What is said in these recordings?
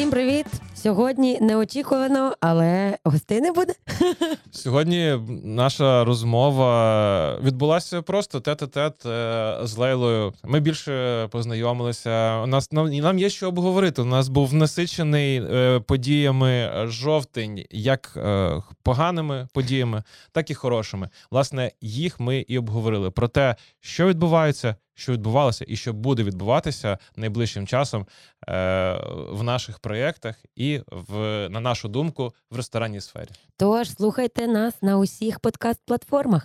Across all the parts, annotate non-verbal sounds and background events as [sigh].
Всім привіт! Сьогодні неочікувано, але гостей не буде. [laughs] Сьогодні наша розмова відбулася просто тет-а-тет е, з Лейлою. Ми більше познайомилися. У нас нам, нам є що обговорити. У нас був насичений е, подіями жовтень, як е, поганими подіями, так і хорошими. Власне, їх ми і обговорили про те, що відбувається, що відбувалося, і що буде відбуватися найближчим часом е, в наших проєктах і в на нашу думку в ресторанній сфері. Тож слухайте нас на усіх подкаст-платформах.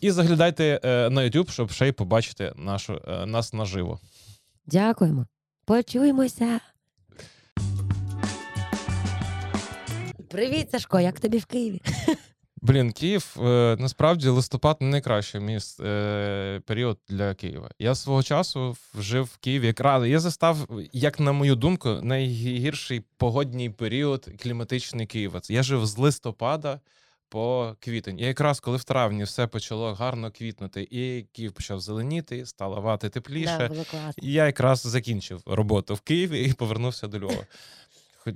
І заглядайте е, на YouTube, щоб ще й побачити нашу, е, нас наживо. Дякуємо. Почуємося. Привіт, Сашко, як тобі в Києві? Блін, Київ е, насправді листопад не найкращий міст е, період для Києва. Я свого часу жив в Києві якраз. Я застав, як на мою думку, найгірший погодній період кліматичний Києва. Я жив з листопада по квітень. І якраз коли в травні все почало гарно квітнути, і Київ почав зеленіти, стало вати тепліше. Да. І я якраз закінчив роботу в Києві і повернувся до Львова.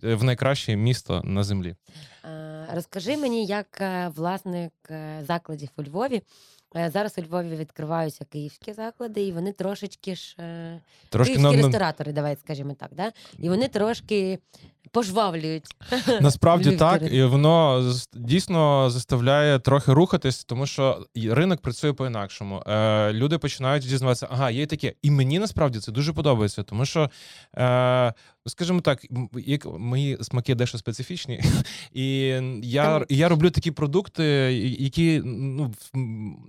Е, В найкраще місто на землі. Е, Розкажи мені, як е, власник е, закладів у Львові. Зараз у Львові відкриваються київські заклади, і вони трошечки ж Трошки київські на, на, ресторатори, давай скажімо так, да? і вони трошки пожвавлюють. [laughs] насправді так, і воно дійсно заставляє трохи рухатись, тому що ринок працює по-інакшому. Е, люди починають дізнаватися, ага, є таке. І мені насправді це дуже подобається, тому що, е, скажімо так, як мої смаки дещо специфічні, [laughs] і я, я роблю такі продукти, які ну,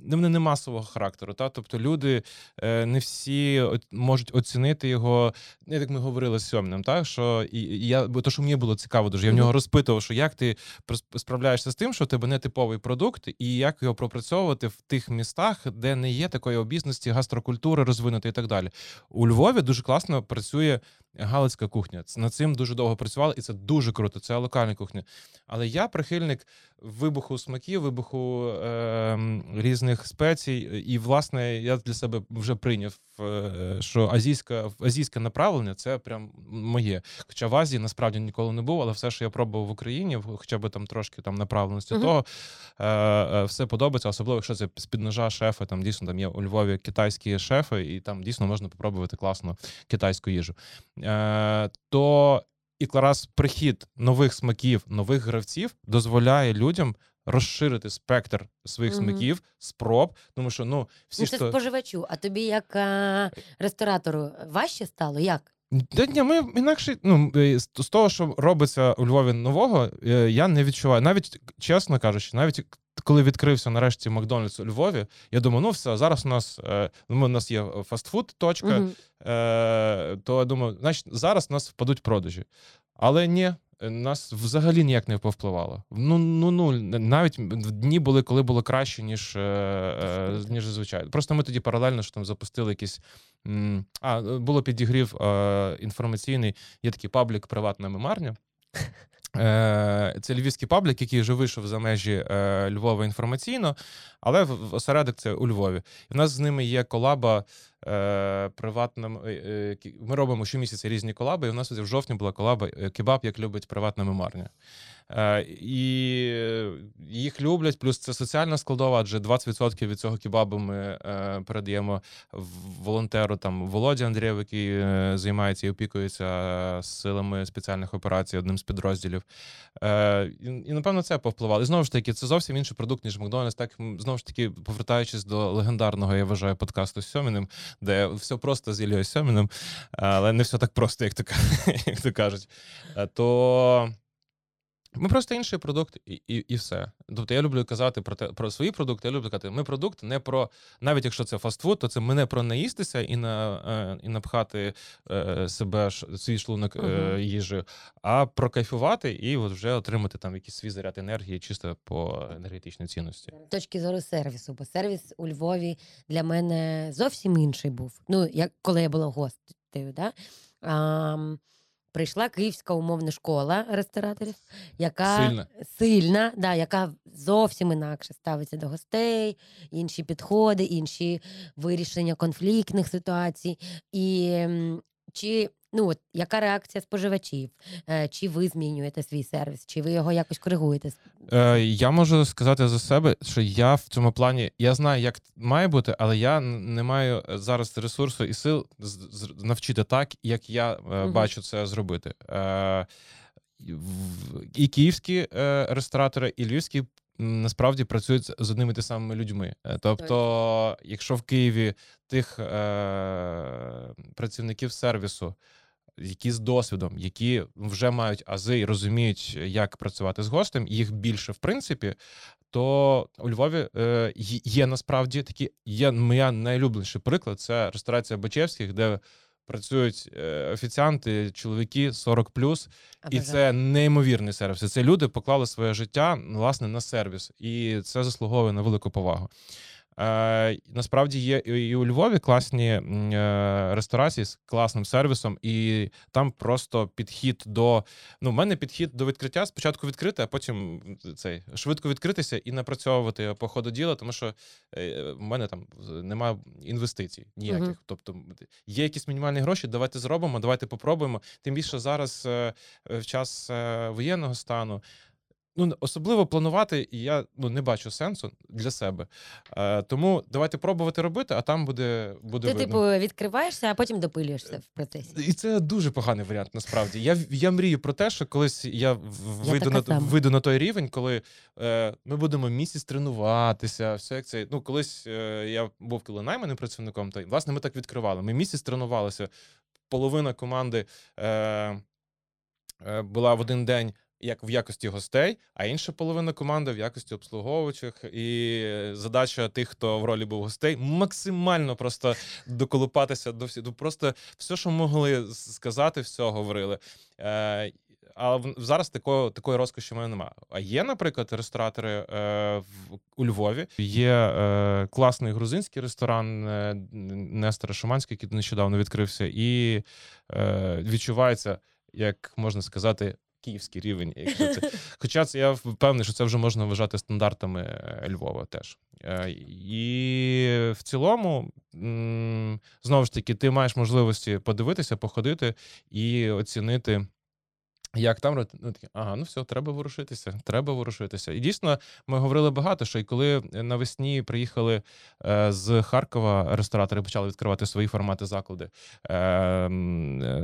вони не масового характеру. Та? Тобто люди е, не всі можуть оцінити його, ну, як ми говорили з Сьомним, так? що і, і я, бо то, що мені було цікаво дуже, я в нього розпитував, що як ти справляєшся з тим, що в тебе не типовий продукт, і як його пропрацьовувати в тих містах, де не є такої обізності, гастрокультури розвинутої і так далі. У Львові дуже класно працює галицька кухня. Ц- Над цим дуже довго працювали, і це дуже круто. Це локальна кухня. Але я прихильник вибуху смаків, вибуху е, різних спецій. І, власне, я для себе вже прийняв, е, що азійська, азійське направлення це прям моє. Хоча в Азії насправді ніколи не був, але все, що я пробував в Україні, хоча б там трошки там направленості Мгм. того, е, е, все подобається, особливо, якщо це з-під ножа шефи. Там дійсно там є у Львові китайські шефи, і там дійсно можна попробувати класну китайську їжу. Е, то якраз прихід нових смаків, нових гравців дозволяє людям розширити спектр своїх Мгм. смаків, спроб, тому що ну всі Ну, це то... споживачу. А тобі, як е, ресторатору, важче стало? Як? Та ні, ми інакше ну е, з з того, що робиться у Львові нового, е, я не відчуваю. Навіть чесно кажучи, навіть коли відкрився нарешті Макдональдс у Львові, я думаю, ну все, зараз у нас е, ну, у нас є фастфуд, точка. Е, то я думаю, значить, зараз у нас впадуть продажі. Але ні, е, нас взагалі ніяк не повпливало. Ну, ну, ну, навіть дні були, коли було краще, ніж, е, е, ніж звичайно. Просто ми тоді паралельно що там запустили якісь. м, А, було підігрів е, інформаційний, є такий паблік приватна мемарня. [laughs] Е, Це львівський паблік, який вже вийшов за межі е, Львова інформаційно, але в- осередок це у Львові. І в нас з ними є колаба е, приватна. Ми робимо щомісяця різні колаби, і в нас в жовтні була колаба кебаб, як любить приватна мемарня. Е, І е, їх люблять, плюс це соціальна складова, адже 20% від цього кебабу ми е, передаємо волонтеру там Володі Андрієв, який займається і опікується силами спеціальних операцій, одним з підрозділів. І, напевно це повпливало. І знову ж таки, це зовсім інший продукт, ніж Макдональдс. Так знову ж таки, повертаючись до легендарного, я вважаю, подкасту з Сьоміним, де все просто з Ілією Сьоміним, але не все так просто, як то, [laughs] як то кажуть. То ми просто інший продукт, і, і, і все. Тобто я люблю казати про те про свої продукти. Я люблю казати, ми продукт не про навіть якщо це фастфуд, то це ми не про наїстися і на е, і напхати е, себе свій шлунок Мгм. їжею, а прокайфувати і от вже отримати там якийсь свій заряд енергії чисто по енергетичній цінності. Точки зору сервісу, бо сервіс у Львові для мене зовсім інший був. Ну, як коли я була гостею, да? А, прийшла київська умовна школа рестораторів, яка Сильна. сильна, да, яка зовсім інакше ставиться до гостей, інші підходи, інші вирішення конфліктних ситуацій. І чи Ну, от, яка реакція споживачів? Е, Чи ви змінюєте свій сервіс, чи ви його якось коригуєте? Е, я можу сказати за себе, що я в цьому плані я знаю, як має бути, але я не маю е, зараз ресурсу і сил навчити так, як я бачу це зробити. Е, і і київські е, ресторатори, і львівські. Насправді працюють з- одними і тими людьми. Е, Тобто, якщо в Києві тих е, працівників сервісу, які з досвідом, які вже мають ази і розуміють, як працювати з гостем, їх більше в принципі. То у Львові е, є насправді такі. Є моя найлюбленіший приклад це ресторація Бачевських, де працюють е, офіціанти, чоловіки 40 і Обожаю. це неймовірний сервіс. Це люди поклали своє життя власне на сервіс, і це заслуговує на велику повагу. Е, насправді є і у Львові класні е, ресторації з класним сервісом, і там просто підхід до. Ну, в мене підхід до відкриття спочатку відкрити, а потім цей швидко відкритися і напрацьовувати по ходу діла, тому що е, в мене там немає інвестицій ніяких. Мгм. Тобто є якісь мінімальні гроші, давайте зробимо, давайте попробуємо. Тим більше зараз в час воєнного стану. Ну, особливо планувати, і я ну, не бачу сенсу для себе. Е, тому давайте пробувати робити, а там буде, буде Ти, видно. типу, відкриваєшся, а потім допилюєшся в процесі. І це дуже поганий варіант. Насправді я я мрію про те, що колись я в- Я вийду на вийду на той рівень, коли е, ми будемо місяць тренуватися. Все як це. Ну, колись е, я був коли найманим працівником, то власне ми так відкривали. Ми місяць тренувалися. Половина команди е, е, була в один день. Як в якості гостей, а інша половина команди в якості обслуговуючих. І задача тих, хто в ролі був гостей, максимально просто доколупатися до всіх. Ну, Просто все, що могли сказати, все говорили. Е, а зараз такої, такої розкоші в мене немає. А є, наприклад, ресторатори е, в, у Львові. Є е, класний грузинський ресторан е, Нестора Шуманський, який нещодавно відкрився, і е, відчувається, як можна сказати, київський рівень. Якщо це. [laughs] Хоча це я впевнений, що це вже можна вважати стандартами е, Львова теж. Е, І в цілому, знову ж таки, ти маєш можливості подивитися, походити і оцінити. Як там ну, такі, ага, ну все, треба ворушитися, треба ворушитися. І дійсно, ми говорили багато, що і коли навесні приїхали е, з Харкова ресторатори почали відкривати свої формати заклади е,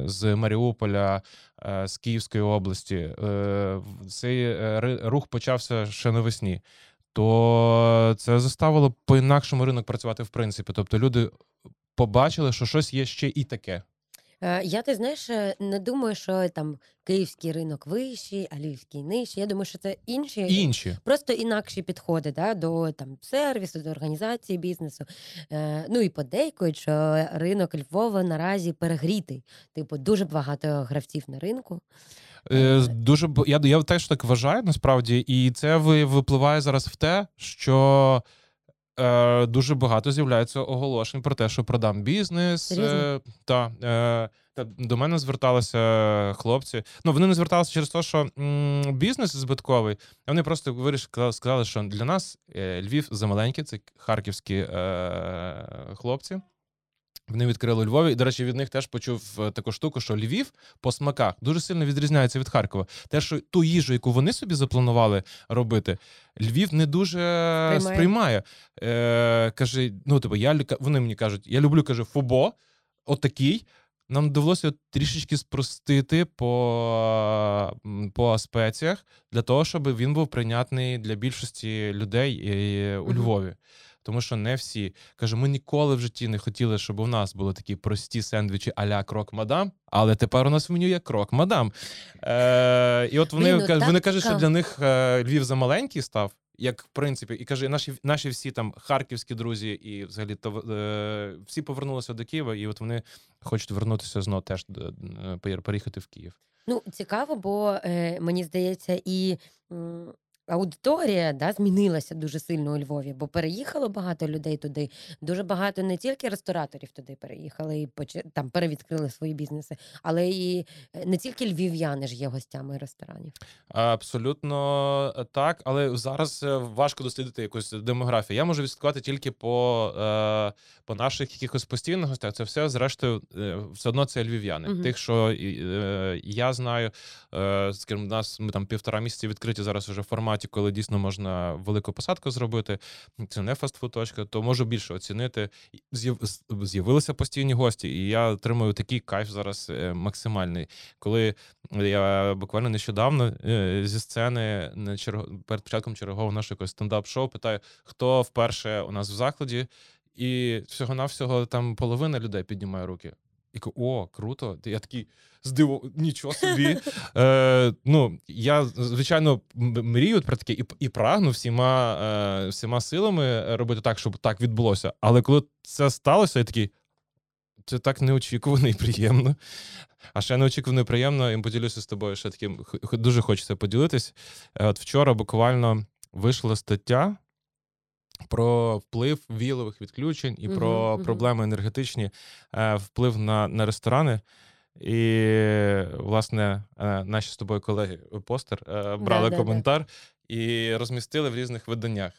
з Маріуполя, е, з Київської області, е, цей е, рух почався ще навесні. То це заставило по-інакшому ринок працювати в принципі. Тобто люди побачили, що щось є ще і таке. Е, Я ти знаєш, е, не думаю, що там київський ринок вищий, а львівський нижчий. Я думаю, що це інші, Інші. просто інакші підходи да, до там сервісу, до організації бізнесу. Е, ну і подейкують, що ринок Львова наразі перегрітий. Типу, дуже багато гравців на ринку. Е, Е, Дуже б- я, я теж так вважаю насправді, і це ви- випливає зараз в те, що е, дуже багато з'являється оголошень про те, що продам бізнес. Е, та, е, та до мене зверталися хлопці. Ну вони не зверталися через те, що м, бізнес збитковий. а Вони просто вирішили сказали- що для нас е, Львів замаленький, це харківські е, хлопці. Вони відкрили у Львові. І, до речі, від них теж почув е, таку штуку, що Львів по смаках дуже сильно відрізняється від Харкова. Те, що ту їжу, яку вони собі запланували робити, Львів не дуже Сприймає. сприймає. Е, каже: ну, типу, я вони мені кажуть, я люблю каже, фубо, отакий. Нам довелося трішечки спростити по, по спеціях для того, щоб він був прийнятний для більшості людей е, у. Львові. Тому що не всі каже, ми ніколи в житті не хотіли, щоб у нас були такі прості сендвічі а-ля крок мадам, але тепер у нас в меню є крок мадам. Е, і от вони, Блін, ну, ка- так кажуть, що для них е, Львів замаленький став. Як в принципі, і каже, наші наші всі там харківські друзі, і взагалі то е, всі повернулися до Києва, і от вони хочуть вернутися знову теж е, переїхати в Київ. Ну, цікаво, бо е, мені здається, і аудиторія да, змінилася дуже сильно у Львові, бо переїхало багато людей туди. Дуже багато не тільки рестораторів туди переїхали і почи- там перевідкрили свої бізнеси, але і е, не тільки львів'яни ж є гостями ресторанів. Абсолютно так, але зараз е, важко дослідити якусь демографію. Я можу відслідкувати тільки по, е, по наших якихось постійних гостях. Це все, зрештою, е, все одно це львів'яни. Мгм. Тих, що е, я знаю, е, скажімо, нас ми там півтора місяці відкриті зараз уже в форматі, коли дійсно можна велику посадку зробити. Це не фастфуд точка, то можу більше оцінити. З'явилися постійні гості, і я отримую такий кайф зараз е, максимальний. Коли я буквально нещодавно е, зі сцени на черго... перед початком чергового нашого стендап-шоу питаю, хто вперше у нас в закладі, і всього-навсього там половина людей піднімає руки. І о, круто. Я такий здиву, нічого собі. Е, ну, я, звичайно, мрію про таке і, і прагну всіма, е, всіма силами робити так, щоб так відбулося. Але коли це сталося, я такий. Це так неочікувано і приємно. А ще неочікувано і приємно, і поділюся з тобою ще таким. Дуже хочеться поділитись. Е, От вчора буквально вийшла стаття про вплив вілових відключень і Мгм, про мгм. проблеми енергетичні, е, вплив на, на ресторани. І, власне, е, наші з тобою колеги постер е, брали Да-да-да. коментар і розмістили в різних виданнях.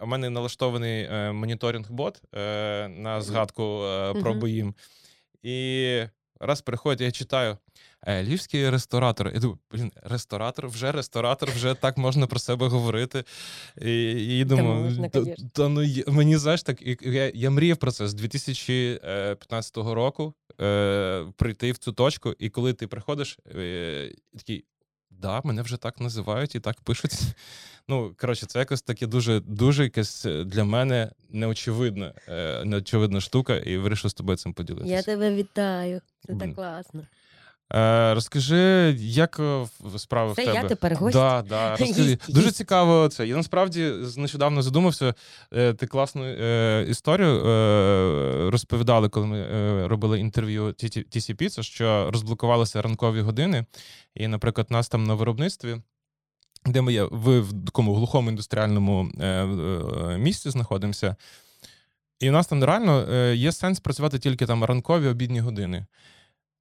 У мене налаштований моніторинг-бот е, на згадку е, про боїм. І раз приходять, я читаю. е, Львівський ресторатор. Я думаю, блін, ресторатор, вже ресторатор, вже так можна про себе говорити. І, і думаю, «Та- та ну мені знаєш так, я, я мріяв про це з 2015 року е, прийти в цю точку, і коли ти приходиш, е, такий. Да, мене вже так називають і так пишуть. [laughs] Ну, коротше, це якось таке дуже, дуже якась е, для мене неочевидна, е, неочевидна штука, і вирішив з тобою цим поділитися. Я тебе вітаю. Це так класно. Е, розкажи, як е, справи Це в тебе? я тепер гость? Да, да. [laughs] Розкажи. Гість, Дуже гість. цікаво це. Я насправді нещодавно задумався. е, Ти класну е, історію е, розповідали, коли ми е, робили інтерв'ю TC Pizza, що розблокувалися ранкові години. І, наприклад, нас там на виробництві. Де ми є в, в такому глухому індустріальному е, е, місці знаходимося. І у нас там реально е, є сенс працювати тільки там ранкові обідні години.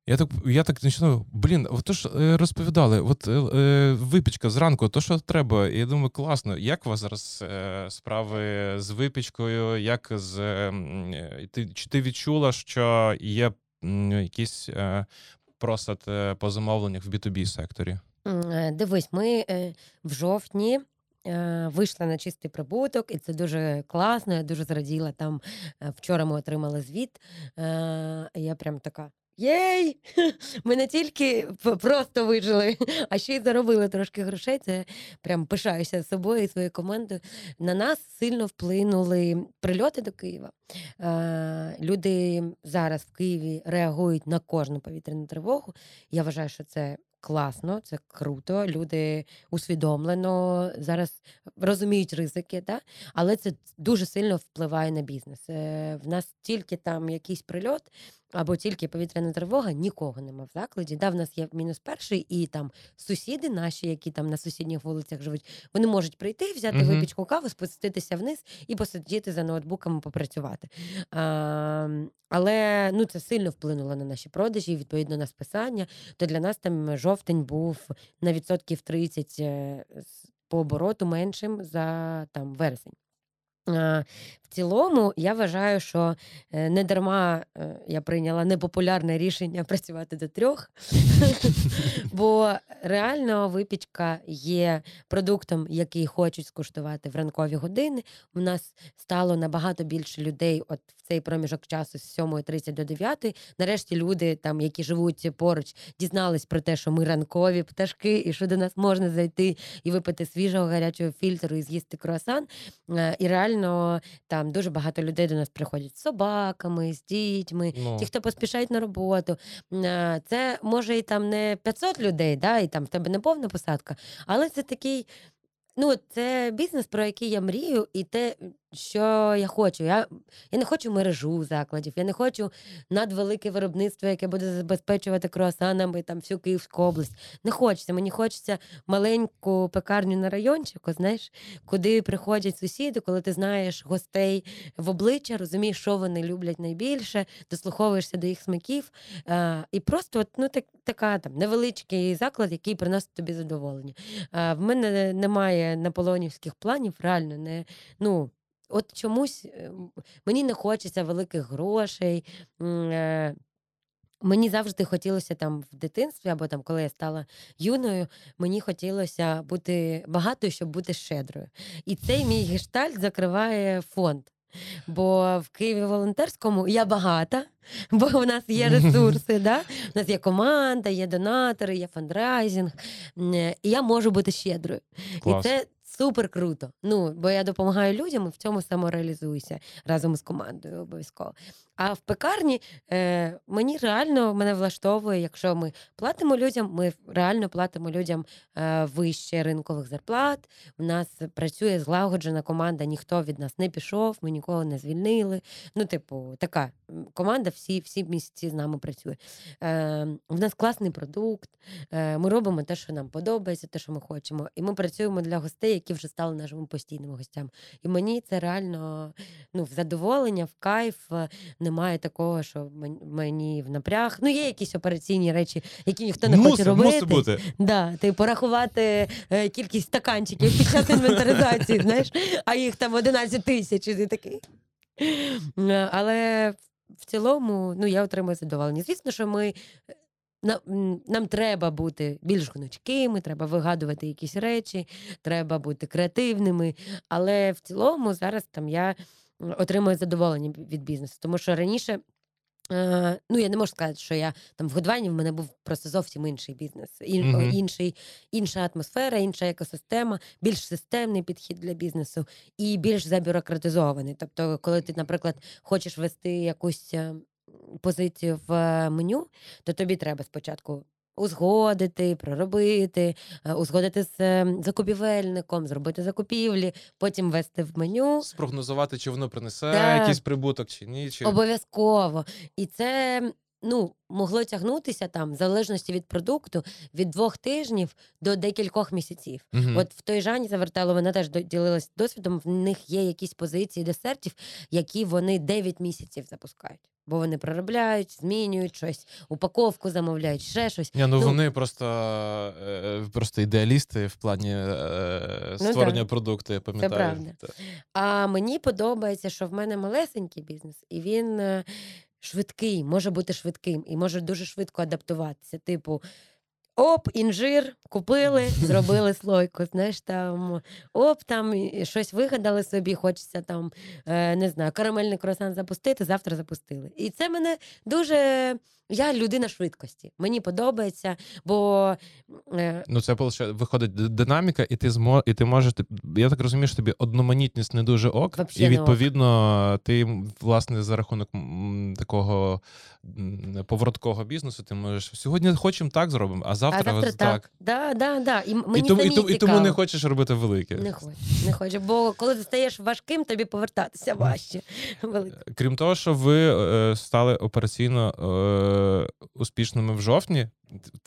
Я так, я так починаю, блін, то ж е, розповідали, от е, е, випічка зранку, то що треба. Я думаю, класно. Як у вас зараз е, справи з випічкою? Як з е, е, ти, чи ти відчула, що є якийсь е, просад по замовленнях в B2B секторі? Дивись, ми в жовтні вийшли на чистий прибуток, і це дуже класно. Я дуже зраділа. Там вчора ми отримали звіт. Я прям така. Єй! [laughs] Ми не тільки просто вижили, [laughs] а ще й заробили трошки грошей. Це прям пишаюся собою і своєю командою. На нас сильно вплинули прильоти до Києва. Люди зараз в Києві реагують на кожну повітряну тривогу. Я вважаю, що це класно, це круто. Люди усвідомлено зараз розуміють ризики, да? але це дуже сильно впливає на бізнес. Е, В нас тільки там якийсь прильот. Або тільки повітряна тривога, нікого нема в закладі. Да, в нас є мінус перший, і там сусіди наші, які там на сусідніх вулицях живуть, вони можуть прийти, взяти Мгм. випічку каву, спуститися вниз і посидіти за ноутбуками, попрацювати. А, але ну, це сильно вплинуло на наші продажі, відповідно на списання. То для нас там жовтень був на відсотків 30 е, по обороту меншим за там вересень. В цілому я вважаю, що е, не дарма е, я прийняла непопулярне рішення [laughs] працювати до трьох, [laughs] бо реально випічка є продуктом, який хочуть скуштувати в ранкові години. У нас стало набагато більше людей, от в цей проміжок часу з 7.30 до 9. Нарешті люди, там, які живуть поруч, дізнались про те, що ми ранкові пташки, і що до нас можна зайти і випити свіжого гарячого фільтру і з'їсти круасан. Е, І реально там дуже багато людей до нас приходять з собаками, з дітьми, Ну. ті, хто поспішають на роботу. Це може і там не 500 людей, да, і там в тебе не повна посадка, але це такий. Ну, це бізнес, про який я мрію, і те, що я хочу. Я, я не хочу мережу закладів, я не хочу надвелике виробництво, яке буде забезпечувати круасанами там всю Київську область. Не хочеться. Мені хочеться маленьку пекарню на райончику, знаєш, куди приходять сусіди, коли ти знаєш гостей в обличчя, розумієш, що вони люблять найбільше, дослуховуєшся до їх смаків. Е, і просто от, ну, так, така там невеличкий заклад, який приносить тобі задоволення. Е, в мене немає наполеонівських планів, реально не. ну, От чомусь е, мені не хочеться великих грошей. е, Мені завжди хотілося там в дитинстві, або там, коли я стала юною, мені хотілося бути багатою, щоб бути щедрою. І цей мій гештальт закриває фонд. Бо в Києві волонтерському я багата, [laughs] бо в нас є [laughs] ресурси. да? У нас є команда, є донатори, є фандрайзинг. І я можу бути щедрою. Клас. І це супер круто. Ну, бо я допомагаю людям в цьому самореалізуюся разом з командою обов'язково. А в пекарні е, мені реально мене влаштовує, якщо ми платимо людям, ми реально платимо людям е, вище ринкових зарплат. У нас працює злагоджена команда, ніхто від нас не пішов, ми нікого не звільнили. Ну, типу, така команда, всі, всі місяці з нами працює. Е, в нас класний продукт, е, ми робимо те, що нам подобається, те, що ми хочемо. І ми працюємо для гостей, які вже стали нашими постійними гостями. І мені це реально ну, в задоволення, в кайф. Немає такого, що мені в напряг. Ну, є якісь операційні речі, які ніхто не хоче робити. мусить бути. Да, ти порахувати е, кількість стаканчиків під час інвентаризації, [laughs] знаєш, а їх там 11 тисяч, і такий. Е, Але в цілому ну, я отримую задоволення. Звісно, що ми. е, на- м, Нам треба бути більш гнучкими, треба вигадувати якісь речі, треба бути креативними. Але в цілому зараз там я м, отримую задоволення від бізнесу. Тому що раніше Е, ну, я не можу сказати, що я там в годуванні в мене був просто зовсім інший бізнес, о, інший, інша атмосфера, інша екосистема, більш системний підхід для бізнесу і більш забюрократизований. Тобто, коли ти, наприклад, хочеш вести якусь е, позицію в е, меню, то тобі треба спочатку. Узгодити, проробити, е, узгодити з е, закупівельником, зробити закупівлі, потім ввести в меню. Спрогнозувати, чи воно принесе Да. якийсь прибуток, чи ні. Чи... Обов'язково. І це ну, могло тягнутися там, в залежності від продукту, від двох тижнів до декількох місяців. Мгм. От в той Жані Завертало вона теж ділилась досвідом. В них є якісь позиції десертів, які вони 9 місяців запускають. Бо вони проробляють, змінюють щось, упаковку замовляють, ще щось. Ні, ну, Ну- вони просто, е, просто ідеалісти в плані е, Ну, створення так. продукту, я пам'ятаю. правда. Та- А мені подобається, що в мене малесенький бізнес, і він е, швидкий, може бути швидким і може дуже швидко адаптуватися. Типу, оп, інжир, купили, [laughs] зробили слойку. Знаєш, там оп, там щось вигадали собі, хочеться там, е, не знаю, карамельний круасан запустити, завтра запустили. І це мене дуже. Я людина швидкості. Мені подобається, бо е, Ну, це виходить динаміка, і ти змо, і ти можеш. Я так розумію, що тобі одноманітність не дуже ок, Вообще і не ок. відповідно, ти власне за рахунок такого повороткого бізнесу, ти можеш сьогодні хочемо так зробимо, а завтра, а завтра ось так. Да, да, да. І мені і, тому, і, тому, і тому не хочеш робити велике. Не хочу, не хочу. Бо коли ти стаєш важким, тобі повертатися важче. Велике. Крім того, що ви е, стали операційно е, успішними в жовтні,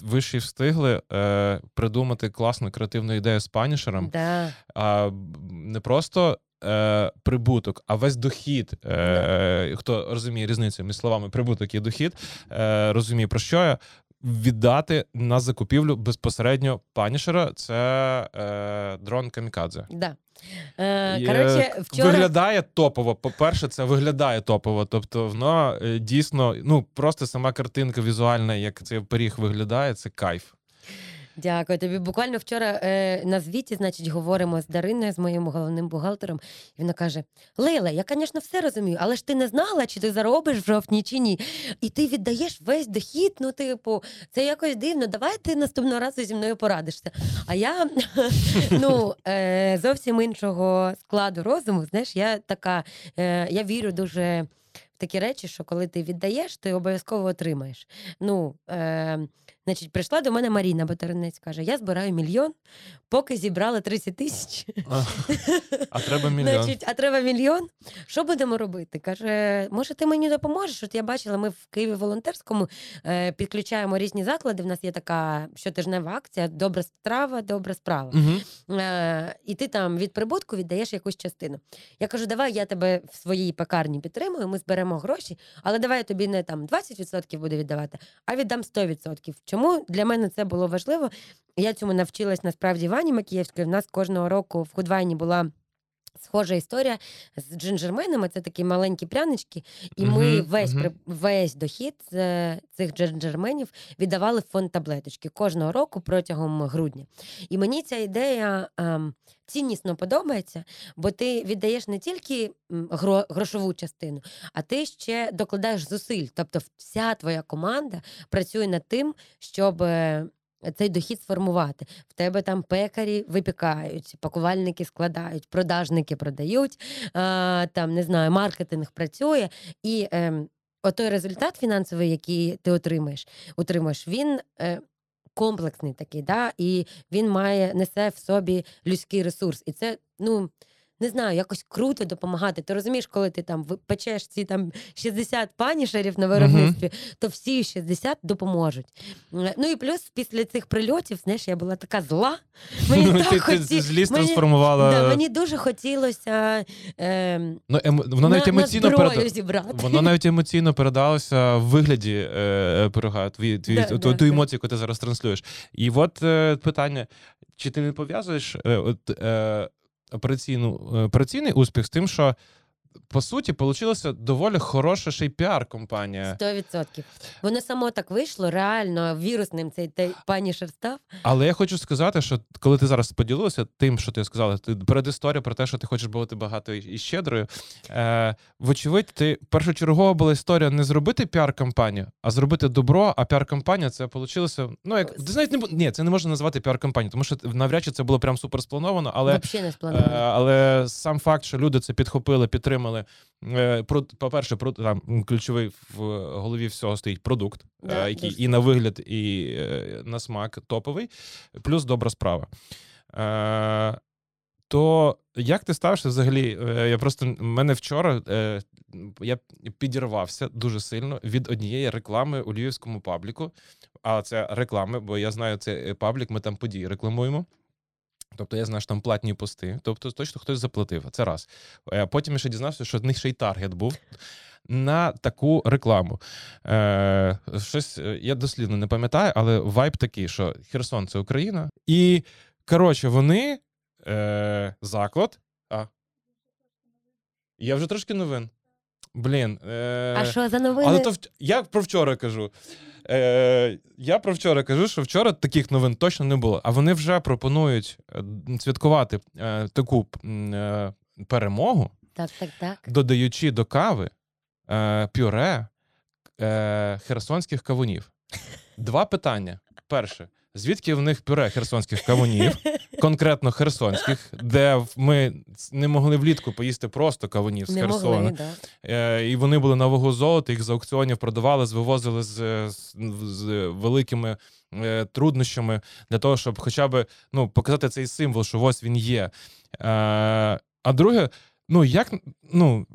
ви ще й встигли е, придумати класну креативну ідею з панішером. Да. а не просто е, прибуток, а весь дохід. Е, хто розуміє різницю між словами прибуток і дохід, е, розуміє про що я. Віддати на закупівлю безпосередньо панішера це е, дрон Камікадзе. Да. Е, коротше, е, вчора Виглядає топово. По-перше, це виглядає топово. Тобто, воно е, дійсно, ну просто сама картинка візуальна, як цей пиріг виглядає, це кайф. Дякую тобі. Буквально вчора е, на звіті, значить, говоримо з Дариною, з моїм головним бухгалтером. І вона каже: Лейла, я, звісно, все розумію, але ж ти не знала, чи ти заробиш в жовтні, чи ні. І ти віддаєш весь дохід. Ну, типу, це якось дивно. Давай ти наступного разу зі мною порадишся. А я [laughs] ну, е, зовсім іншого складу розуму. Знаєш, я така, е, я вірю дуже. Такі речі, що коли ти віддаєш, ти обов'язково отримаєш. Ну, е, Значить, прийшла до мене Маріна Батаринець, каже: я збираю мільйон, поки зібрала 30 тисяч. А, а треба [laughs] мільйон. Значить, а треба мільйон. Що будемо робити? Каже, може, ти мені допоможеш? От я бачила, ми в Києві волонтерському е, підключаємо різні заклади. В нас є така щотижнева акція Добра страва, добра справа. Угу. Е, і ти там від прибутку віддаєш якусь частину. Я кажу, давай я тебе в своїй пекарні підтримую, ми зберемо гроші, але давай я тобі не там 20% буду віддавати, а віддам 100%. Чому для мене це було важливо? Я цьому навчилась насправді в Ані Макієвської. В нас кожного року в Худвайні була. Схожа історія з джинджерменами, це такі маленькі прянички, і ми весь при весь дохід з е, цих джинджерменів віддавали в фонд таблеточки кожного року протягом грудня. І мені ця ідея ем, ціннісно подобається, бо ти віддаєш не тільки гро, грошову частину, а ти ще докладаєш зусиль. Тобто, вся твоя команда працює над тим, щоб. Цей дохід сформувати. В тебе там пекарі випікають, пакувальники складають, продажники продають, там не знаю, маркетинг працює. І ем, отой результат фінансовий, який ти отримаєш, отримаєш, він е, комплексний такий, да? і він має несе в собі людський ресурс. І це, ну. Не знаю, якось круто допомагати. Ти розумієш, коли ти там печеш ці там 60 панішерів на виробництві, то всі 60 допоможуть. Е, Ну і плюс після цих прильотів, знаєш, я була така зла. [laughs] Мені так ти хоті... злість мені- трансформувала. Да, мені дуже хотілося е, ну, ем... Воно навіть на, на емоційно зброю переда... зібрати. Воно навіть емоційно передалося в вигляді е, пирога, твій, твій, Да, ту, да, ту емоцію, яку ти зараз транслюєш. І от е, питання: чи ти не пов'язуєш е, от, е, операційну, е, операційний успіх з тим, що по суті вийшла доволі хороша ще й піар-кампанія. Сто відсотків. Воно само так вийшло, реально вірусним цей те- панішер став. Але я хочу сказати, що коли ти зараз поділилася тим, що ти сказала, ти передісторія про те, що ти хочеш бути багато і щедрою. Е, вочевидь, ти першочергова була історія не зробити піар-кампанію, а зробити добро. А піар-кампанія це вийшло. Ну як ти знаєш, не ні, це не можна назвати піар-кампанією, тому що навряд чи це було прям супер сплановано, але. Не Е, але сам факт, що люди це підхопили, підтримали. Е, По-перше, там ключовий в голові всього стоїть продукт, Да, е, який дуже. і на вигляд, і е, на смак топовий, плюс добра справа. То як ти ставишся взагалі? Я просто мене вчора я підірвався дуже сильно від однієї реклами у львівському пабліку. А це реклами, бо я знаю цей паблік, ми там події рекламуємо. Тобто я знаю, що там платні пости, тобто точно хтось заплатив. Це раз. Е, Потім я ще дізнався, що в них ще й таргет був на таку рекламу. Е, щось е, я дослідно не пам'ятаю, але вайб такий, що Херсон це Україна. І коротше, вони е, заклад. А. Я вже трошки новин. Блін. Е, а що за новини? але то вч- я про вчора кажу. Е, я про вчора кажу, що вчора таких новин точно не було. А вони вже пропонують е, святкувати е, таку е, перемогу, Так, так, так. додаючи до кави е, пюре е, херсонських кавунів. Два питання. Перше. Звідки в них пюре херсонських кавунів, [laughs] конкретно херсонських, де ми не могли влітку поїсти просто кавунів з Не Херсона. могли, да. Е, і вони були на вагу золота, їх з аукціонів продавали, вивозили з, з, з великими е, труднощами для того, щоб хоча б ну, показати цей символ, що ось він є. Е, а друге, ну як ну.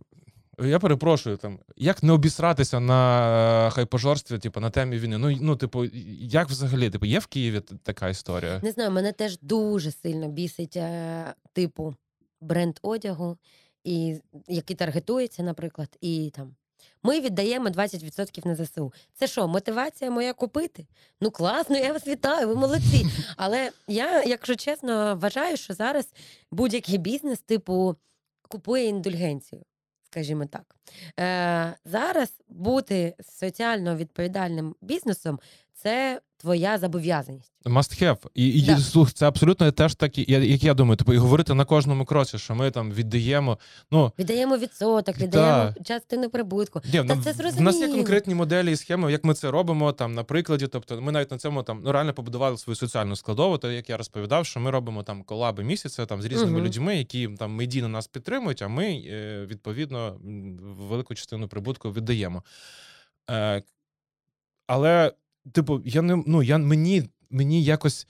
Я перепрошую, там як не обісратися на е, хайпожорстві, типу, на темі війни. Ну, ну, типу, як взагалі? Типу, є в Києві така історія? Не знаю, мене теж дуже сильно бісить е, типу бренд одягу, і, який таргетується, наприклад, і там. Ми віддаємо 20% на ЗСУ. Це що, мотивація моя купити? Ну класно, я вас вітаю, ви молодці. Але я, якщо чесно, вважаю, що зараз будь-який бізнес, типу, купує індульгенцію, скажімо так. Е, зараз бути соціально відповідальним бізнесом це твоя зобов'язаність. Must have. І, і Да. слух, це абсолютно теж так, як я думаю, типу, і говорити на кожному кроці, що ми там віддаємо. Ну, Віддаємо відсоток, віддаємо частину прибутку. Ні, Та ну, це в- в нас є конкретні моделі і схеми, як ми це робимо там на прикладі. Тобто, ми навіть на цьому там ну реально побудували свою соціальну складову. То як я розповідав, що ми робимо там колаби місяця там з різними Мгм. людьми, які там медійно нас підтримують, а ми е, відповідно велику частину прибутку віддаємо. Е, але типу, я не ну я мені, мені якось.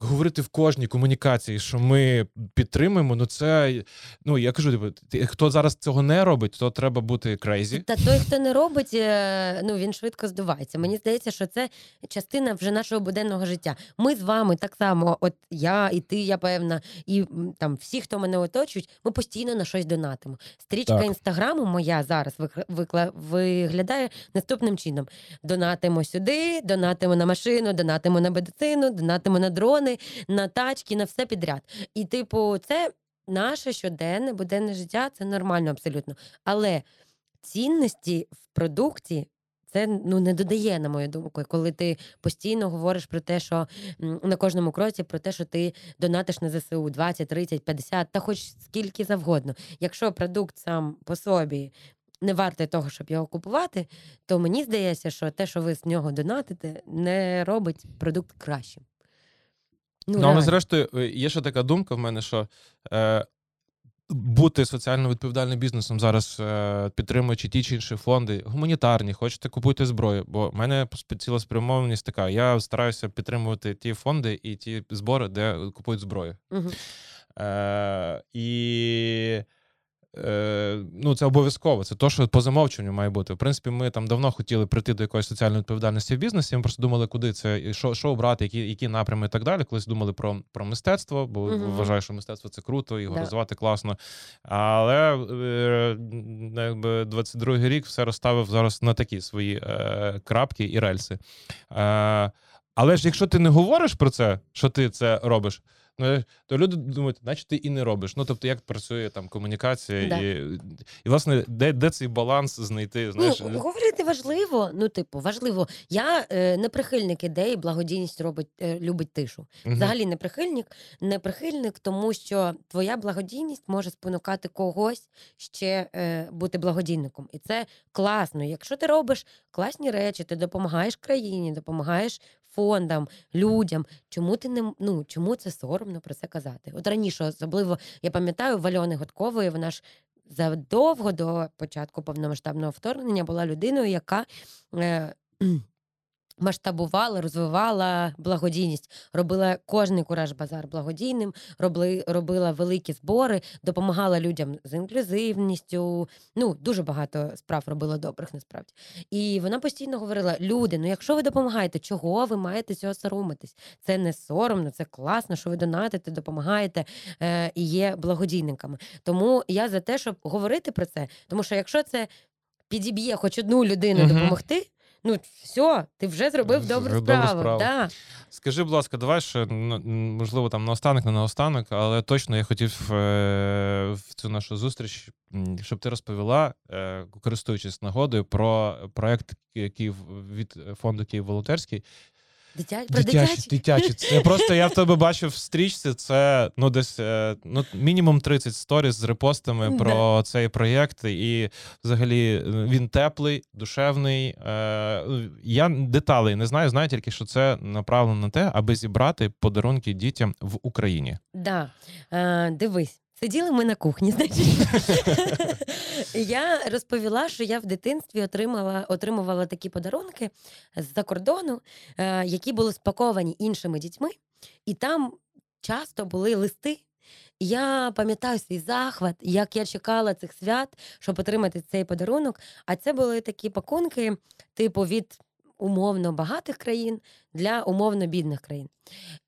Говорити в кожній комунікації, що ми підтримуємо, ну це ну я кажу, типу, ти- хто зараз цього не робить, то треба бути крейзі. Та той, хто не робить, е, ну він швидко здувається. Мені здається, що це частина вже нашого буденного життя. Ми з вами так само, от я і ти, я певна, і там всі, хто мене оточують, ми постійно на щось донатимо. Стрічка інстаграму моя зараз викла- виглядає наступним чином: донатимо сюди, донатимо на машину, донатимо на медицину, донатимо на дрони, на тачки, на все підряд. І, типу, це наше щоденне буденне життя, це нормально абсолютно. Але цінності в продукті. Це ну не додає, на мою думку, коли ти постійно говориш про те, що на кожному кроці про те, що ти донатиш на ЗСУ 20, 30, 50, та хоч скільки завгодно. Якщо продукт сам по собі не вартий того, щоб його купувати, то мені здається, що те, що ви з нього донатите, не робить продукт кращим. Ну, але зрештою, е, є ще така думка в мене, що е, бути соціально відповідальним бізнесом зараз, е, підтримуючи ті чи інші фонди, гуманітарні, хочете купуйте зброю. Бо в мене ціла спрямованість така. Я стараюся підтримувати ті фонди і ті збори, де купують зброю. Угу. Е, і е, ну, це обов'язково. Це то, що по замовченню має бути. В принципі, ми там давно хотіли прийти до якоїсь соціальної відповідальності в бізнесі. Ми просто думали, куди це, і що, що обрати, які, які напрями і так далі. Колись думали про, про мистецтво, бо Мгм. вважаю, що мистецтво це круто, його Да. розвивати класно. Але е, якби 22-й рік все розставив зараз на такі свої е, крапки і рельси. Е, але ж якщо ти не говориш про це, що ти це робиш. Ну, то люди думають, наче ти і не робиш. Ну, тобто, як працює там комунікація, Да. і, і власне, де, де цей баланс знайти? Знаєш, Ну, говорити важливо. Ну, типу, важливо. Я е, не прихильник ідеї, благодійність робить, е, любить тишу. Взагалі не прихильник, не прихильник, тому що твоя благодійність може спонукати когось ще е, бути благодійником. І це класно. Якщо ти робиш класні речі, ти допомагаєш країні, допомагаєш фондам, людям. Чому ти не ну чому це соромно про це казати? От раніше, особливо я пам'ятаю Вальони Годкової, вона ж задовго до початку повномасштабного вторгнення була людиною, яка е, масштабувала, розвивала благодійність, робила кожний кураж базар благодійним, робили, робила великі збори, допомагала людям з інклюзивністю. Ну, дуже багато справ робила добрих насправді. І вона постійно говорила: люди, ну якщо ви допомагаєте, чого ви маєте цього соромитись? Це не соромно, це класно, що ви донатите, допомагаєте е, і є благодійниками. Тому я за те, щоб говорити про це, тому що якщо це підіб'є хоч одну людину Мгм. допомогти. Ну, все, ти вже зробив добру справу. добру справу. Да. Скажи, будь ласка, давай ще ну, можливо там наостанок, не наостанок, але точно я хотів е- в цю нашу зустріч, щоб ти розповіла, е- користуючись нагодою, про проект, який від фонду Київ Волонтерський. Дитя... Про Дитячі, дитячі. Це просто я в тебе бачив в стрічці. Це ну десь е, ну мінімум 30 сторіс з репостами Да. про цей проєкт. І взагалі е, він теплий, душевний. Е, я деталей не знаю. Знаю тільки, що це направлено на те, аби зібрати подарунки дітям в Україні. Да. Дивись, сиділи ми на кухні, значить. я розповіла, що я в дитинстві отримала, отримувала такі подарунки з-за кордону, е, які були спаковані іншими дітьми, і там часто були листи. Я пам'ятаю свій захват, як я чекала цих свят, щоб отримати цей подарунок. А це були такі пакунки, типу, від умовно багатих країн для умовно бідних країн.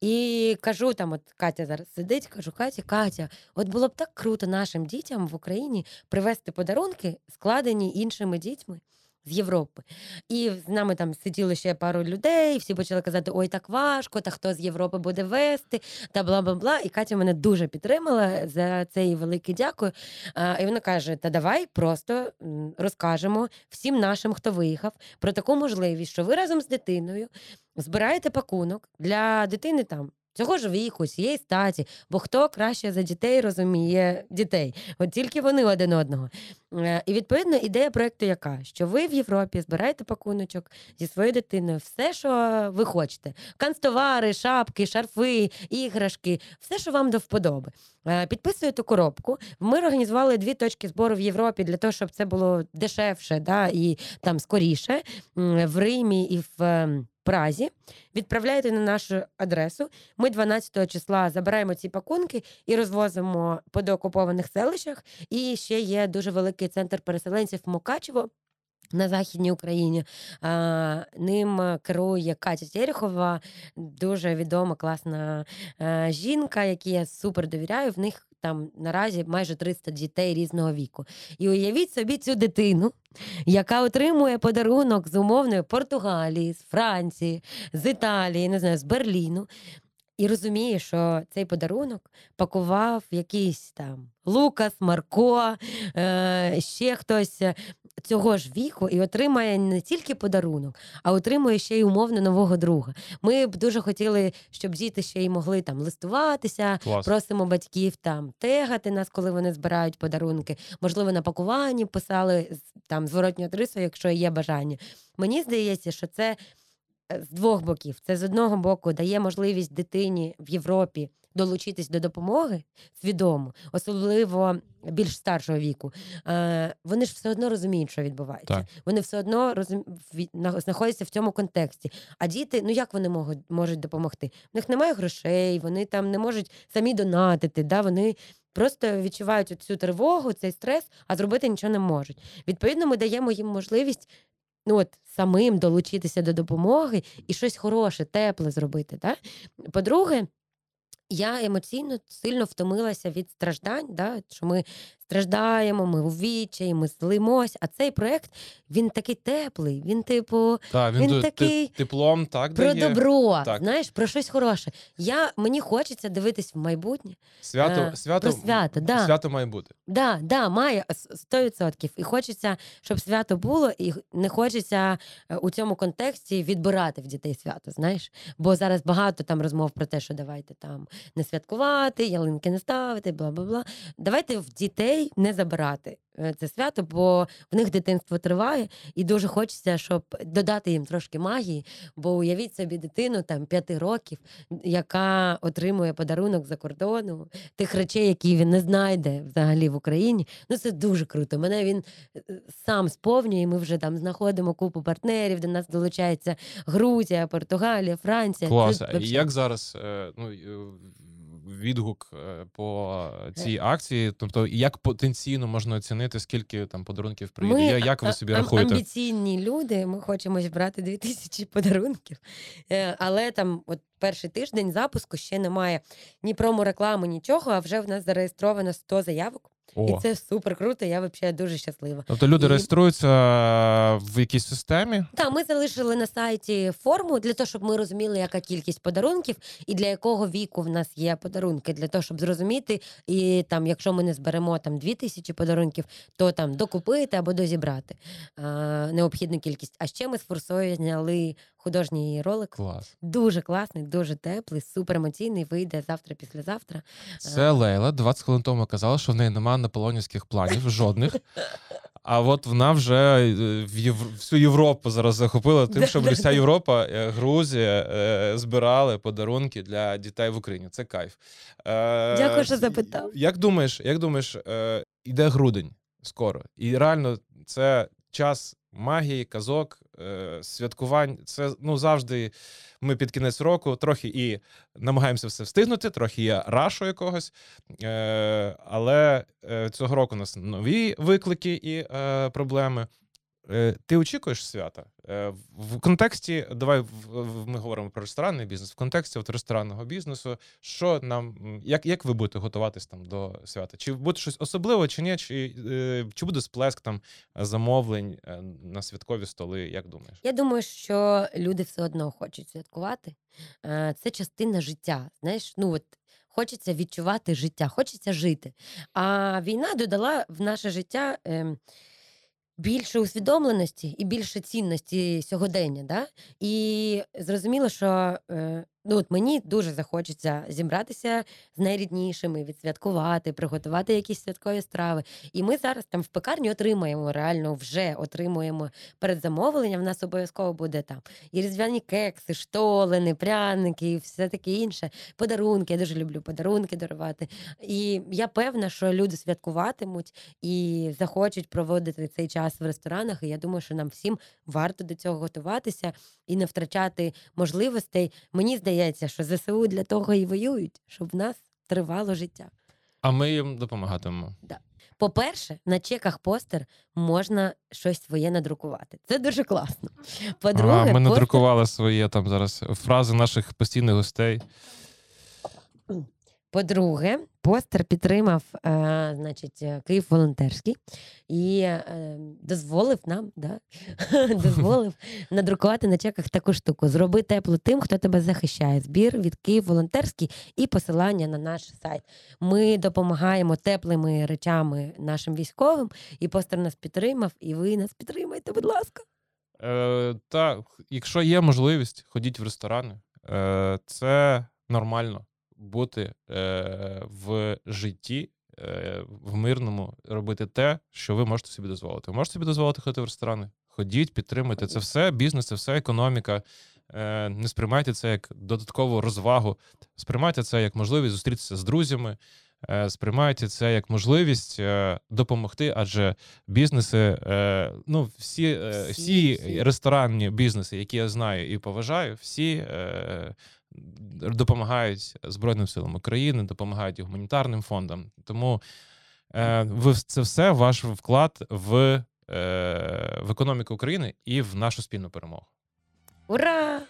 І кажу там, от Катя зараз сидить, кажу, Катя, Катя, от було б так круто нашим дітям в Україні привезти подарунки, складені іншими дітьми. З Європи. І з нами там сиділо ще пару людей, всі почали казати: ой, так важко, та хто з Європи буде вести, та бла бла бла. І Катя мене дуже підтримала за це їй велике дякую. А, і вона каже: Та давай просто розкажемо всім нашим, хто виїхав, про таку можливість, що ви разом з дитиною збираєте пакунок для дитини там. Цього ж віку, цієї статі, бо хто краще за дітей розуміє дітей, от тільки вони один одного. Е, І відповідно ідея проекту яка? Що ви в Європі збираєте пакуночок зі своєю дитиною, все, що ви хочете: канцтовари, шапки, шарфи, іграшки, все, що вам до вподоби. Е, Підписуєте коробку. Ми організували дві точки збору в Європі для того, щоб це було дешевше да, і там скоріше. В Римі і в ем, Празі, відправляєте на нашу адресу. Ми 12 числа забираємо ці пакунки і розвозимо по доокупованих селищах. І ще є дуже великий центр переселенців Мукачево. На західній Україні а, ним керує Катя Терехова, дуже відома, класна е, жінка, якій я супер довіряю. В них там наразі майже 300 дітей різного віку. І уявіть собі цю дитину, яка отримує подарунок з умовної Португалії, з Франції, з Італії, не знаю, з Берліну. І розуміє, що цей подарунок пакував якийсь там Лукас, Марко, е, ще хтось цього ж віку і отримає не тільки подарунок, а отримує ще й умовно нового друга. Ми б дуже хотіли, щоб діти ще й могли там листуватися. Клас. Просимо батьків там тегати нас, коли вони збирають подарунки. Можливо, на пакуванні писали там зворотню адресу, якщо є бажання. Мені здається, що це з двох боків. Це з одного боку дає можливість дитині в Європі долучитись до допомоги свідомо, особливо більш старшого віку. Е, вони ж все одно розуміють, що відбувається. Так. Вони все одно розум... знаходяться в цьому контексті. А діти, ну як вони можуть, можуть допомогти? В них немає грошей, вони там не можуть самі донатити. Да? Вони просто відчувають цю тривогу, цей стрес, а зробити нічого не можуть. Відповідно, ми даємо їм можливість. Ну, от самим долучитися до допомоги і щось хороше, тепле зробити. Да? По-друге, я емоційно сильно втомилася від страждань, да? що ми страждаємо, ми у відчаї, ми злимось. А цей проект він такий теплий. Він, типу, Так, він, Він такий теплом так про дає. добро, Так. знаєш, про щось хороше. Я, мені хочеться дивитись в майбутнє. Свято, Е, свято, про свято, да. свято має бути. Да, да, має 100%. І хочеться, щоб свято було, і не хочеться е, у цьому контексті відбирати в дітей свято. Знаєш, бо зараз багато там розмов про те, що давайте там не святкувати, ялинки не ставити, бла бла бла. Давайте в дітей не забирати е, це свято, бо в них дитинство триває, і дуже хочеться, щоб додати їм трошки магії. Бо уявіть собі дитину там п'яти років, яка отримує подарунок за кордону, тих речей, які він не знайде взагалі в Україні. Ну це дуже круто. Мене він е, сам сповнює. і Ми вже там знаходимо купу партнерів. До нас долучається Грузія, Португалія, Франція. Клас. Це А Як зараз е, ну, відгук е, по цій акції? Тобто, як потенційно можна оцінити, скільки там подарунків приїде? Ми, Як ви собі а, рахуєте? Амбіційні люди. Ми хочемо зібрати 2000 подарунків. Е, Але там, от перший тиждень запуску ще немає ні промо-реклами, нічого. А вже в нас зареєстровано 100 заявок. І це супер круто. Я взагалі дуже щаслива. Тобто люди І- реєструються в якійсь системі. Так, ми залишили на сайті форму для того, щоб ми розуміли, яка кількість подарунків і для якого віку в нас є подарунки, для того, щоб зрозуміти, і там, якщо ми не зберемо там дві тисячі подарунків, то там докупити або дозібрати а, необхідну кількість. А ще ми з форсою зняли художній ролик. Клас. Дуже класний, дуже теплий, супер емоційний. Вийде завтра, післязавтра. Це Лейла 20 хвилин тому казала, що в неї немає наполеонівських планів жодних. А от вона вже е, в Євр... всю Європу зараз захопила тим, щоб вся. Європа, е, Грузія е, збирали подарунки для дітей в Україні. Це кайф. Е, Дякую, що запитав. Як думаєш, як думаєш, е, іде грудень скоро, і реально це час магії, казок, е, святкувань. Це ну завжди. Ми під кінець року трохи і намагаємося все встигнути, трохи є рашу якогось. Е, але е, цього року у нас нові виклики і проблеми. Е, ти очікуєш свята? Е, в- контексті, давай ми говоримо про ресторанний бізнес. В контексті от ресторанного бізнесу, що нам, як, як ви будете готуватись там до свята? Чи буде щось особливе, чи ні? Чи, е, чи буде сплеск там замовлень е, на святкові столи? Як думаєш? Я думаю, що люди все одно хочуть святкувати. Е, Це частина життя. Знаєш, ну от хочеться відчувати життя, хочеться жити. А війна додала в наше життя. ем, Більше усвідомленості і більше цінності сьогодення, да? і зрозуміло, що е, Ну, от мені дуже захочеться зібратися з найріднішими, відсвяткувати, приготувати якісь святкові страви. І ми зараз там в пекарні отримаємо, реально вже отримуємо передзамовлення. В нас обов'язково буде там і різдвяні кекси, штолени, пряники, і все таке інше. Подарунки. Я дуже люблю подарунки дарувати. І я певна, що люди святкуватимуть і захочуть проводити цей час в ресторанах. І я думаю, що нам всім варто до цього готуватися і не втрачати можливостей. Мені здається, що ЗСУ для того і воюють, щоб в нас тривало життя. А ми їм допомагатимемо. По-перше, на чеках постер можна щось своє надрукувати. Це дуже класно. По-друге, а, ми постер- надрукували своє там зараз фрази наших постійних гостей. По-друге, постер підтримав е, значить, е, Київ волонтерський і е, дозволив нам, да, [laughs] дозволив надрукувати на чеках таку штуку. Зроби тепло тим, хто тебе захищає. Збір від Київ волонтерський і посилання на наш сайт. Ми допомагаємо теплими речами нашим військовим, і постер нас підтримав, і ви нас підтримайте, будь ласка. Е, та, якщо є можливість, ходіть в ресторани. Е, це нормально бути е, в житті, е, в мирному, робити те, що ви можете собі дозволити. Ви можете собі дозволити ходити в ресторани. Ходіть, підтримуйте. Це все бізнес, це все економіка. Е, не сприймайте це як додаткову розвагу. Сприймайте це як можливість зустрітися з друзями. Е, Сприймайте це як можливість е, допомогти, адже бізнеси, ну всі, Всі, всі ресторанні бізнеси, які я знаю і поважаю, всі допомагають Збройним силам України, допомагають і гуманітарним фондам. Тому е, ви це все ваш вклад в, е, в економіку України і в нашу спільну перемогу. Ура!